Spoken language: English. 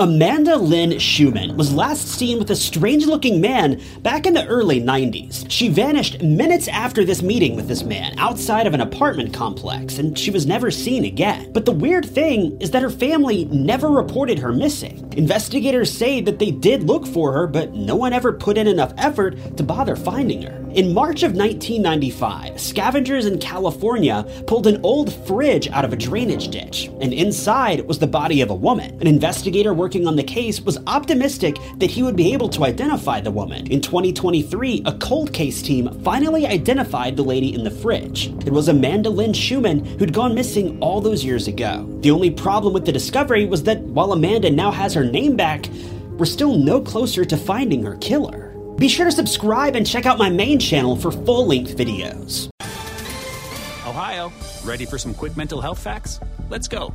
Amanda Lynn Schumann was last seen with a strange looking man back in the early 90s. She vanished minutes after this meeting with this man outside of an apartment complex, and she was never seen again. But the weird thing is that her family never reported her missing. Investigators say that they did look for her, but no one ever put in enough effort to bother finding her. In March of 1995, scavengers in California pulled an old fridge out of a drainage ditch, and inside was the body of a woman. An investigator working working on the case was optimistic that he would be able to identify the woman. In 2023, a cold case team finally identified the lady in the fridge. It was Amanda Lynn Schumann who'd gone missing all those years ago. The only problem with the discovery was that while Amanda now has her name back, we're still no closer to finding her killer. Be sure to subscribe and check out my main channel for full length videos. Ohio, ready for some quick mental health facts? Let's go.